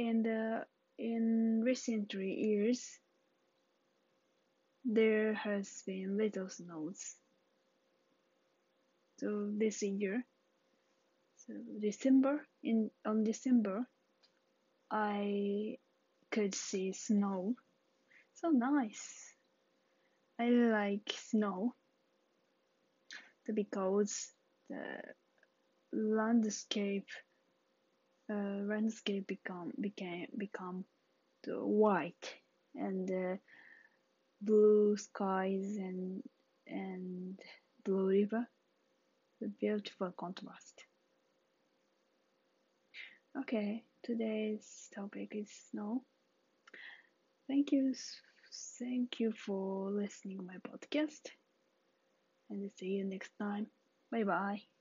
in the in recent years there has been little snows. So this year, so December in on December, I could see snow. So nice. I like snow because the landscape uh, landscape become became become white and uh, blue skies and and blue river. The beautiful contrast. Okay today's topic is snow. Thank you thank you for listening my podcast. And see you next time. Bye bye